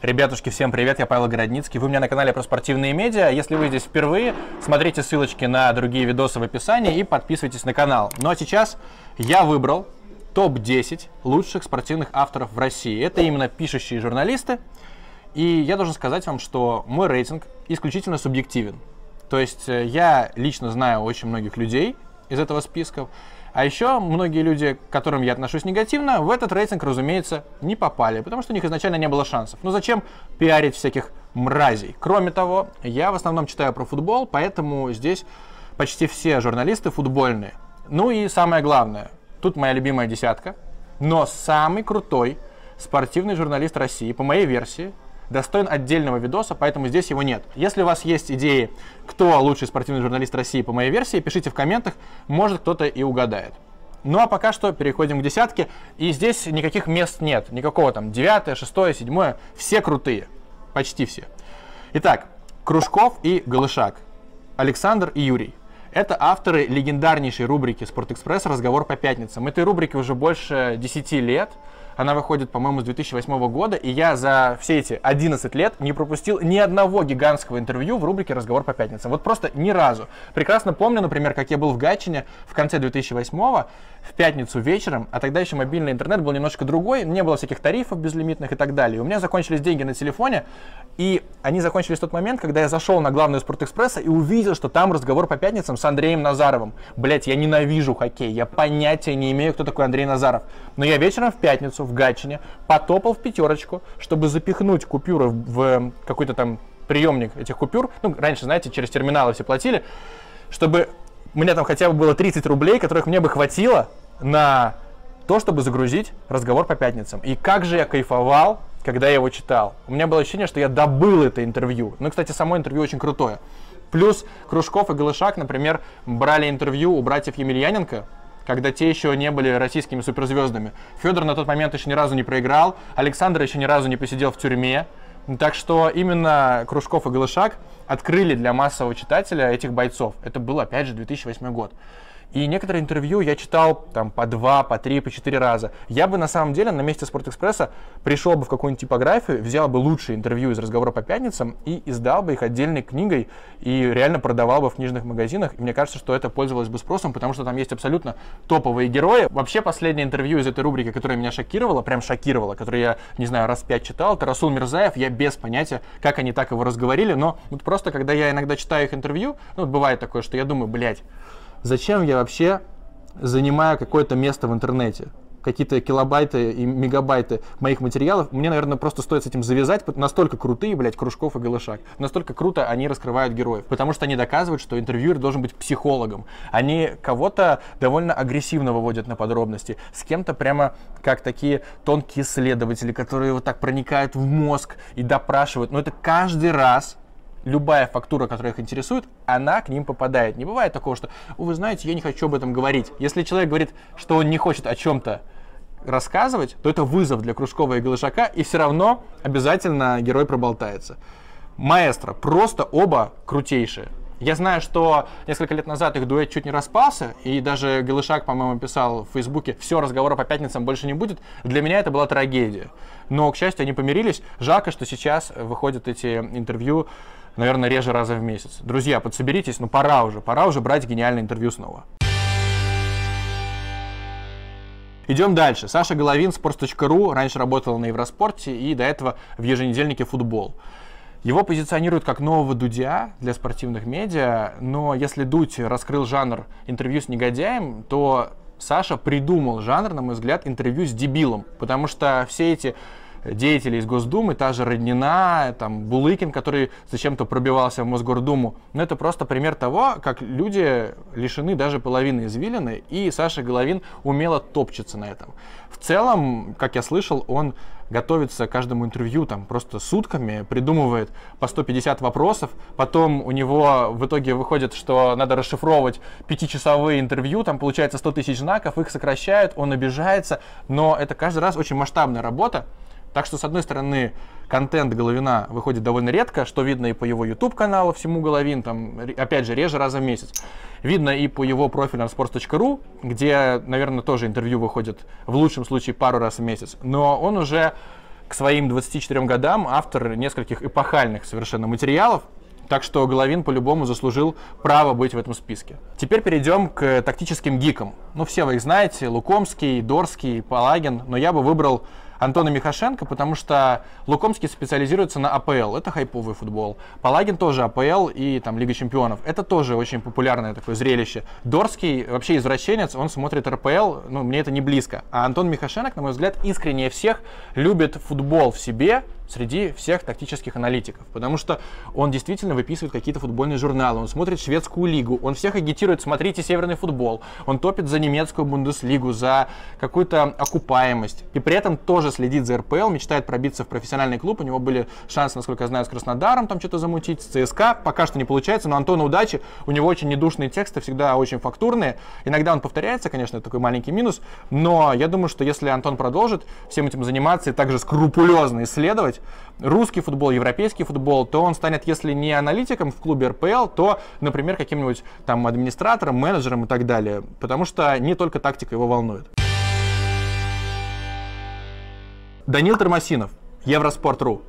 Ребятушки, всем привет, я Павел Городницкий, вы у меня на канале про спортивные медиа. Если вы здесь впервые, смотрите ссылочки на другие видосы в описании и подписывайтесь на канал. Ну а сейчас я выбрал топ-10 лучших спортивных авторов в России. Это именно пишущие журналисты. И я должен сказать вам, что мой рейтинг исключительно субъективен. То есть э, я лично знаю очень многих людей из этого списка. А еще многие люди, к которым я отношусь негативно, в этот рейтинг, разумеется, не попали, потому что у них изначально не было шансов. Но зачем пиарить всяких мразей? Кроме того, я в основном читаю про футбол, поэтому здесь почти все журналисты футбольные. Ну и самое главное, тут моя любимая десятка, но самый крутой спортивный журналист России, по моей версии, достоин отдельного видоса, поэтому здесь его нет. Если у вас есть идеи, кто лучший спортивный журналист России по моей версии, пишите в комментах, может кто-то и угадает. Ну а пока что переходим к десятке, и здесь никаких мест нет, никакого там девятое, шестое, седьмое, все крутые, почти все. Итак, Кружков и Голышак, Александр и Юрий. Это авторы легендарнейшей рубрики «Спортэкспресс. Разговор по пятницам». Этой рубрике уже больше 10 лет. Она выходит, по-моему, с 2008 года, и я за все эти 11 лет не пропустил ни одного гигантского интервью в рубрике «Разговор по пятницам». Вот просто ни разу. Прекрасно помню, например, как я был в Гатчине в конце 2008 в пятницу вечером, а тогда еще мобильный интернет был немножко другой, не было всяких тарифов безлимитных и так далее. У меня закончились деньги на телефоне, и они закончились в тот момент, когда я зашел на главную Спортэкспресса и увидел, что там разговор по пятницам с Андреем Назаровым. Блять, я ненавижу хоккей, я понятия не имею, кто такой Андрей Назаров. Но я вечером в пятницу в Гатчине потопал в пятерочку, чтобы запихнуть купюры в какой-то там приемник этих купюр. Ну, раньше, знаете, через терминалы все платили. Чтобы у меня там хотя бы было 30 рублей, которых мне бы хватило на то, чтобы загрузить разговор по пятницам. И как же я кайфовал, когда я его читал. У меня было ощущение, что я добыл это интервью. Ну, кстати, само интервью очень крутое. Плюс Кружков и Голышак, например, брали интервью у братьев Емельяненко, когда те еще не были российскими суперзвездами. Федор на тот момент еще ни разу не проиграл, Александр еще ни разу не посидел в тюрьме. Так что именно Кружков и Голышак открыли для массового читателя этих бойцов. Это был, опять же, 2008 год. И некоторые интервью я читал там по два, по три, по четыре раза. Я бы на самом деле на месте Спортэкспресса пришел бы в какую-нибудь типографию, взял бы лучшие интервью из разговора по пятницам и издал бы их отдельной книгой и реально продавал бы в книжных магазинах. И мне кажется, что это пользовалось бы спросом, потому что там есть абсолютно топовые герои. Вообще последнее интервью из этой рубрики, которое меня шокировало, прям шокировало, которое я, не знаю, раз пять читал, это Расул Мирзаев. Я без понятия, как они так его разговорили, но вот просто когда я иногда читаю их интервью, ну вот бывает такое, что я думаю, блядь, зачем я вообще занимаю какое-то место в интернете? какие-то килобайты и мегабайты моих материалов, мне, наверное, просто стоит с этим завязать. Настолько крутые, блядь, Кружков и Голышак. Настолько круто они раскрывают героев. Потому что они доказывают, что интервьюер должен быть психологом. Они кого-то довольно агрессивно выводят на подробности. С кем-то прямо как такие тонкие исследователи, которые вот так проникают в мозг и допрашивают. Но это каждый раз любая фактура, которая их интересует, она к ним попадает. Не бывает такого, что, вы знаете, я не хочу об этом говорить. Если человек говорит, что он не хочет о чем-то рассказывать, то это вызов для Кружкова и Голышака, и все равно обязательно герой проболтается. Маэстро, просто оба крутейшие. Я знаю, что несколько лет назад их дуэт чуть не распался, и даже Голышак, по-моему, писал в Фейсбуке, все, разговора по пятницам больше не будет. Для меня это была трагедия. Но, к счастью, они помирились. Жалко, что сейчас выходят эти интервью наверное, реже раза в месяц. Друзья, подсоберитесь, ну пора уже, пора уже брать гениальное интервью снова. Идем дальше. Саша Головин, sports.ru, раньше работал на Евроспорте и до этого в еженедельнике «Футбол». Его позиционируют как нового Дудя для спортивных медиа, но если Дудь раскрыл жанр интервью с негодяем, то Саша придумал жанр, на мой взгляд, интервью с дебилом, потому что все эти деятелей из Госдумы, та же Роднина, там, Булыкин, который зачем-то пробивался в Мосгордуму. Но это просто пример того, как люди лишены даже половины извилины, и Саша Головин умело топчется на этом. В целом, как я слышал, он готовится к каждому интервью там просто сутками, придумывает по 150 вопросов, потом у него в итоге выходит, что надо расшифровывать пятичасовые интервью, там получается 100 тысяч знаков, их сокращают, он обижается, но это каждый раз очень масштабная работа, так что, с одной стороны, контент Головина выходит довольно редко, что видно и по его YouTube-каналу «Всему Головин», там, опять же, реже раза в месяц. Видно и по его профилю на sports.ru, где, наверное, тоже интервью выходит в лучшем случае пару раз в месяц. Но он уже к своим 24 годам автор нескольких эпохальных совершенно материалов, так что Головин по-любому заслужил право быть в этом списке. Теперь перейдем к тактическим гикам. Ну, все вы их знаете, Лукомский, Дорский, Палагин, но я бы выбрал Антона Михашенко, потому что Лукомский специализируется на АПЛ, это хайповый футбол. Палагин тоже АПЛ и там Лига Чемпионов, это тоже очень популярное такое зрелище. Дорский вообще извращенец, он смотрит РПЛ, ну мне это не близко. А Антон Михашенко, на мой взгляд, искренне всех любит футбол в себе, среди всех тактических аналитиков, потому что он действительно выписывает какие-то футбольные журналы, он смотрит шведскую лигу, он всех агитирует, смотрите северный футбол, он топит за немецкую Бундеслигу, за какую-то окупаемость, и при этом тоже следит за РПЛ, мечтает пробиться в профессиональный клуб, у него были шансы, насколько я знаю, с Краснодаром там что-то замутить, с ЦСКА, пока что не получается, но Антону удачи, у него очень недушные тексты, всегда очень фактурные, иногда он повторяется, конечно, такой маленький минус, но я думаю, что если Антон продолжит всем этим заниматься и также скрупулезно исследовать, изучать русский футбол, европейский футбол, то он станет, если не аналитиком в клубе РПЛ, то, например, каким-нибудь там администратором, менеджером и так далее. Потому что не только тактика его волнует. Данил Тормосинов, Евроспорт.ру.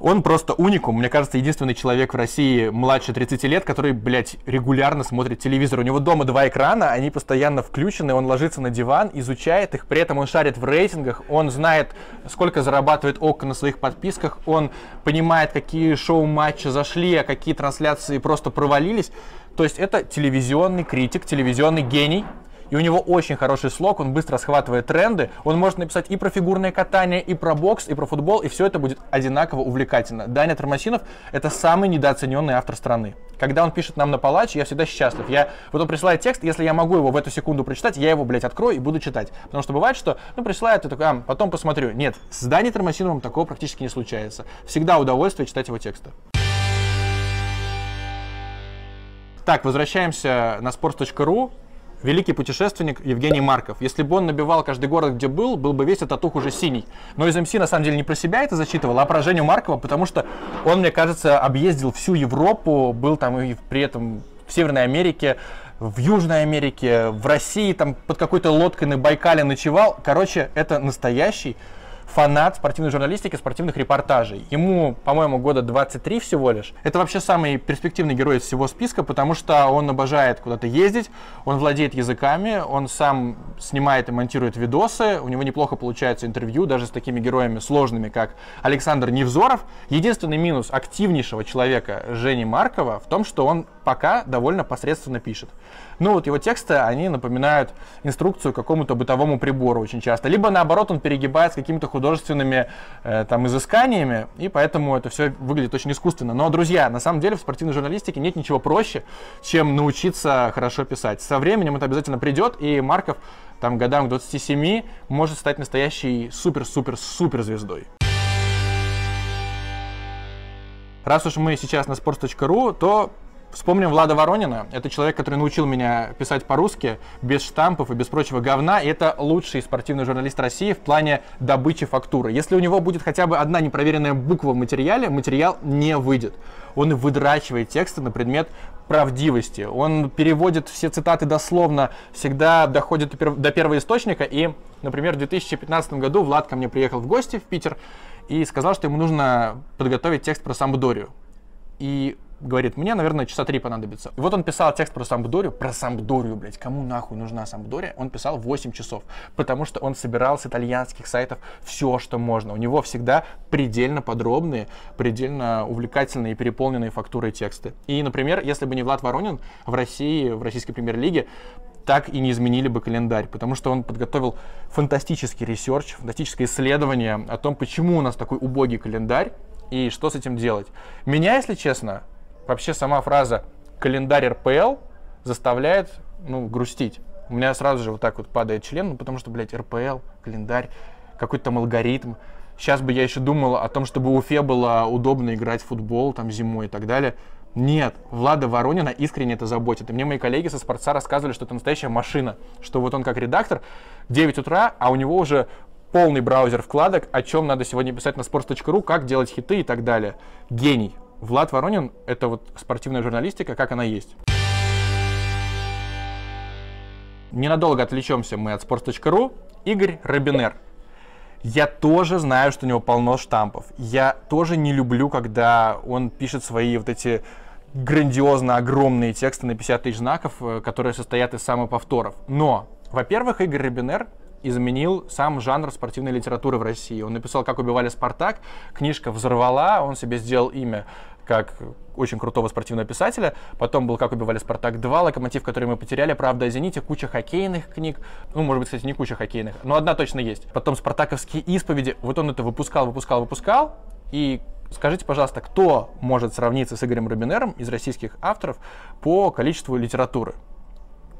Он просто уникум. Мне кажется, единственный человек в России младше 30 лет, который, блядь, регулярно смотрит телевизор. У него дома два экрана, они постоянно включены, он ложится на диван, изучает их, при этом он шарит в рейтингах, он знает, сколько зарабатывает ОК на своих подписках, он понимает, какие шоу-матчи зашли, а какие трансляции просто провалились. То есть это телевизионный критик, телевизионный гений, и у него очень хороший слог, он быстро схватывает тренды, он может написать и про фигурное катание, и про бокс, и про футбол, и все это будет одинаково увлекательно. Даня Тормосинов — это самый недооцененный автор страны. Когда он пишет нам на палач, я всегда счастлив. Я, вот он присылает текст, если я могу его в эту секунду прочитать, я его, блядь, открою и буду читать. Потому что бывает, что, ну, присылает, и такой, а, потом посмотрю. Нет, с Даней Тормосиновым такого практически не случается. Всегда удовольствие читать его тексты. Так, возвращаемся на sports.ru великий путешественник Евгений Марков. Если бы он набивал каждый город, где был, был бы весь татух уже синий. Но из МС на самом деле не про себя это зачитывал, а про Женю Маркова, потому что он, мне кажется, объездил всю Европу, был там и при этом в Северной Америке, в Южной Америке, в России, там под какой-то лодкой на Байкале ночевал. Короче, это настоящий фанат спортивной журналистики, спортивных репортажей. Ему, по-моему, года 23 всего лишь. Это вообще самый перспективный герой из всего списка, потому что он обожает куда-то ездить, он владеет языками, он сам снимает и монтирует видосы, у него неплохо получается интервью, даже с такими героями сложными, как Александр Невзоров. Единственный минус активнейшего человека Жени Маркова в том, что он пока довольно посредственно пишет. Ну вот его тексты, они напоминают инструкцию какому-то бытовому прибору очень часто. Либо наоборот он перегибает с какими-то художественными э, там изысканиями, и поэтому это все выглядит очень искусственно. Но, друзья, на самом деле в спортивной журналистике нет ничего проще, чем научиться хорошо писать. Со временем это обязательно придет, и Марков там годам к 27 может стать настоящей супер-супер-супер звездой. Раз уж мы сейчас на sports.ru, то Вспомним Влада Воронина. Это человек, который научил меня писать по-русски, без штампов и без прочего говна. И это лучший спортивный журналист России в плане добычи фактуры. Если у него будет хотя бы одна непроверенная буква в материале, материал не выйдет. Он выдрачивает тексты на предмет правдивости. Он переводит все цитаты дословно, всегда доходит до первого источника. И, например, в 2015 году Влад ко мне приехал в гости в Питер и сказал, что ему нужно подготовить текст про Самбдорию. И говорит, мне, наверное, часа три понадобится. И вот он писал текст про Самбдорию, про Самбдорию, блядь, кому нахуй нужна Самбдория? Он писал 8 часов, потому что он собирал с итальянских сайтов все, что можно. У него всегда предельно подробные, предельно увлекательные и переполненные фактурой тексты. И, например, если бы не Влад Воронин в России, в российской премьер-лиге, так и не изменили бы календарь, потому что он подготовил фантастический research, фантастическое исследование о том, почему у нас такой убогий календарь и что с этим делать. Меня, если честно, вообще сама фраза «календарь РПЛ» заставляет, ну, грустить. У меня сразу же вот так вот падает член, ну, потому что, блядь, РПЛ, календарь, какой-то там алгоритм. Сейчас бы я еще думал о том, чтобы Уфе было удобно играть в футбол там зимой и так далее. Нет, Влада Воронина искренне это заботит. И мне мои коллеги со спорта рассказывали, что это настоящая машина. Что вот он как редактор, 9 утра, а у него уже полный браузер вкладок, о чем надо сегодня писать на sports.ru, как делать хиты и так далее. Гений. Влад Воронин — это вот спортивная журналистика, как она есть. Ненадолго отвлечемся мы от sports.ru. Игорь Робинер. Я тоже знаю, что у него полно штампов. Я тоже не люблю, когда он пишет свои вот эти грандиозно огромные тексты на 50 тысяч знаков, э, которые состоят из самоповторов. Но, во-первых, Игорь Рабинер изменил сам жанр спортивной литературы в России. Он написал «Как убивали Спартак», книжка взорвала, он себе сделал имя как очень крутого спортивного писателя. Потом был «Как убивали Спартак 2», «Локомотив», который мы потеряли. Правда, о «Зените», куча хоккейных книг. Ну, может быть, кстати, не куча хоккейных, но одна точно есть. Потом «Спартаковские исповеди». Вот он это выпускал, выпускал, выпускал. И скажите, пожалуйста, кто может сравниться с Игорем Робинером из российских авторов по количеству литературы,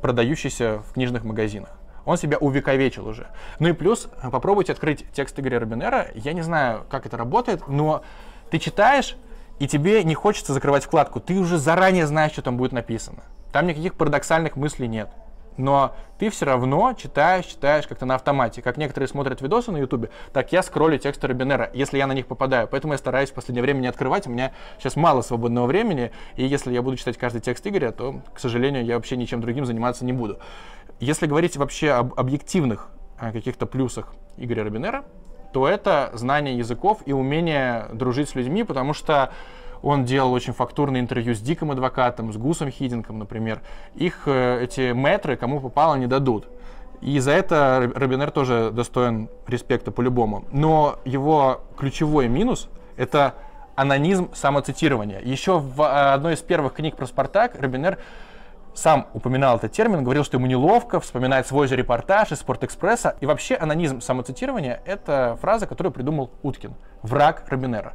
продающейся в книжных магазинах? Он себя увековечил уже. Ну и плюс, попробуйте открыть текст Игоря Робинера. Я не знаю, как это работает, но ты читаешь, и тебе не хочется закрывать вкладку. Ты уже заранее знаешь, что там будет написано. Там никаких парадоксальных мыслей нет. Но ты все равно читаешь, читаешь как-то на автомате. Как некоторые смотрят видосы на ютубе, так я скроллю тексты Робинера, если я на них попадаю. Поэтому я стараюсь в последнее время не открывать. У меня сейчас мало свободного времени. И если я буду читать каждый текст Игоря, то, к сожалению, я вообще ничем другим заниматься не буду. Если говорить вообще об объективных э, каких-то плюсах Игоря Робинера, то это знание языков и умение дружить с людьми, потому что он делал очень фактурные интервью с Диком Адвокатом, с Гусом Хидинком, например. Их э, эти метры кому попало не дадут. И за это Робинер тоже достоин респекта по-любому. Но его ключевой минус — это анонизм самоцитирования. Еще в э, одной из первых книг про Спартак Робинер сам упоминал этот термин, говорил, что ему неловко вспоминать свой же репортаж из Спортэкспресса. И вообще анонизм самоцитирования — это фраза, которую придумал Уткин, враг Робинера.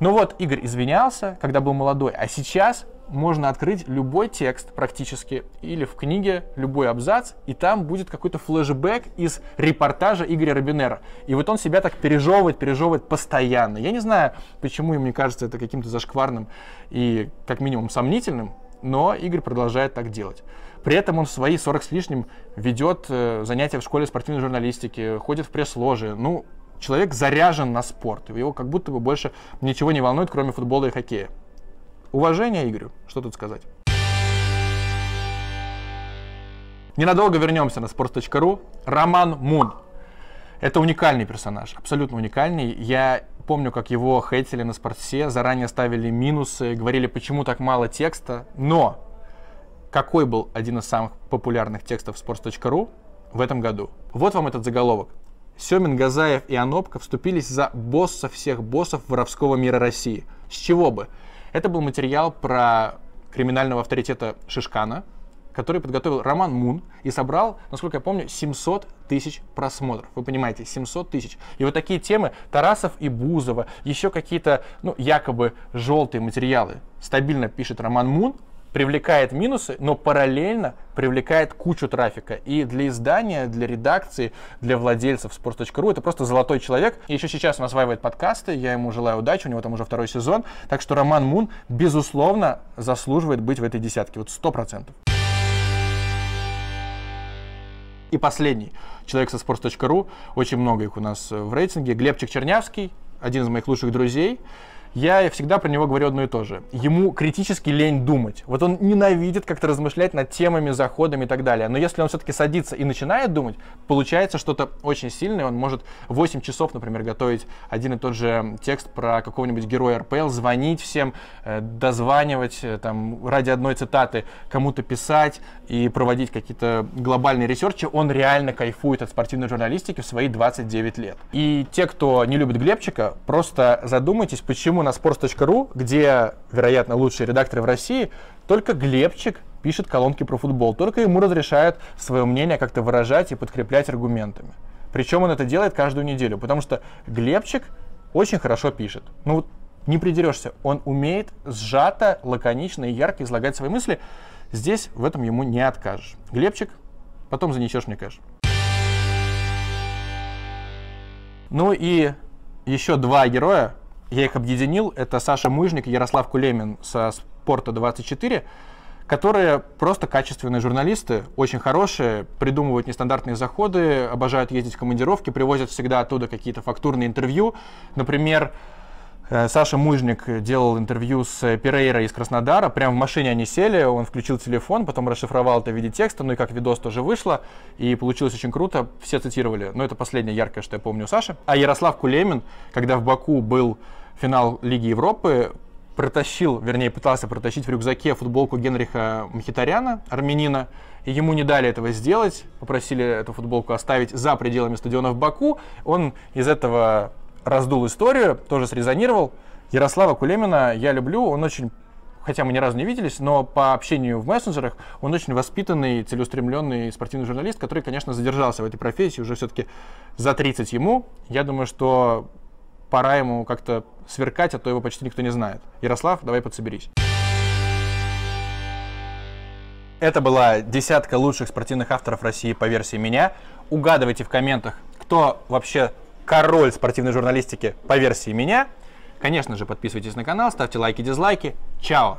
Ну вот, Игорь извинялся, когда был молодой, а сейчас можно открыть любой текст практически или в книге любой абзац, и там будет какой-то флешбэк из репортажа Игоря Робинера. И вот он себя так пережевывает, пережевывает постоянно. Я не знаю, почему, мне кажется, это каким-то зашкварным и как минимум сомнительным, но Игорь продолжает так делать. При этом он в свои 40 с лишним ведет э, занятия в школе спортивной журналистики, ходит в пресс-ложи. Ну, человек заряжен на спорт. Его как будто бы больше ничего не волнует, кроме футбола и хоккея. Уважение Игорю, что тут сказать. Ненадолго вернемся на sports.ru. Роман Мун. Это уникальный персонаж, абсолютно уникальный. Я помню, как его хейтили на спортсе, заранее ставили минусы, говорили, почему так мало текста. Но какой был один из самых популярных текстов sports.ru в этом году? Вот вам этот заголовок. Семин, Газаев и Анопка вступились за босса всех боссов воровского мира России. С чего бы? Это был материал про криминального авторитета Шишкана, который подготовил Роман Мун и собрал, насколько я помню, 700 тысяч просмотров. Вы понимаете, 700 тысяч. И вот такие темы Тарасов и Бузова, еще какие-то, ну, якобы желтые материалы стабильно пишет Роман Мун, привлекает минусы, но параллельно привлекает кучу трафика. И для издания, для редакции, для владельцев sports.ru это просто золотой человек. И еще сейчас он осваивает подкасты, я ему желаю удачи, у него там уже второй сезон. Так что Роман Мун, безусловно, заслуживает быть в этой десятке, вот сто процентов. И последний. Человек со sports.ru, очень много их у нас в рейтинге, Глебчик Чернявский, один из моих лучших друзей я всегда про него говорю одно и то же. Ему критически лень думать. Вот он ненавидит как-то размышлять над темами, заходами и так далее. Но если он все-таки садится и начинает думать, получается что-то очень сильное. Он может 8 часов, например, готовить один и тот же текст про какого-нибудь героя РПЛ, звонить всем, э, дозванивать, э, там, ради одной цитаты кому-то писать и проводить какие-то глобальные ресерчи. Он реально кайфует от спортивной журналистики в свои 29 лет. И те, кто не любит Глебчика, просто задумайтесь, почему на sports.ru, где, вероятно, лучшие редакторы в России, только Глебчик пишет колонки про футбол. Только ему разрешают свое мнение как-то выражать и подкреплять аргументами. Причем он это делает каждую неделю, потому что Глебчик очень хорошо пишет. Ну вот не придерешься, он умеет сжато, лаконично и ярко излагать свои мысли. Здесь в этом ему не откажешь. Глебчик, потом занесешь мне кэш. Ну и еще два героя, я их объединил. Это Саша Мыжник Ярослав Кулемин со Спорта 24 которые просто качественные журналисты, очень хорошие, придумывают нестандартные заходы, обожают ездить в командировки, привозят всегда оттуда какие-то фактурные интервью. Например, Э, Саша Мужник делал интервью с Перейро из Краснодара. Прямо в машине они сели, он включил телефон, потом расшифровал это в виде текста, ну и как видос тоже вышло. И получилось очень круто, все цитировали. Но это последнее яркое, что я помню у Саши. А Ярослав Кулемин, когда в Баку был финал Лиги Европы, протащил, вернее, пытался протащить в рюкзаке футболку Генриха Мхитаряна, армянина, и ему не дали этого сделать, попросили эту футболку оставить за пределами стадиона в Баку. Он из этого раздул историю, тоже срезонировал. Ярослава Кулемина я люблю, он очень хотя мы ни разу не виделись, но по общению в мессенджерах он очень воспитанный, целеустремленный спортивный журналист, который, конечно, задержался в этой профессии уже все-таки за 30 ему. Я думаю, что пора ему как-то сверкать, а то его почти никто не знает. Ярослав, давай подсоберись. Это была десятка лучших спортивных авторов России по версии меня. Угадывайте в комментах, кто вообще король спортивной журналистики по версии меня. Конечно же, подписывайтесь на канал, ставьте лайки, дизлайки. Чао!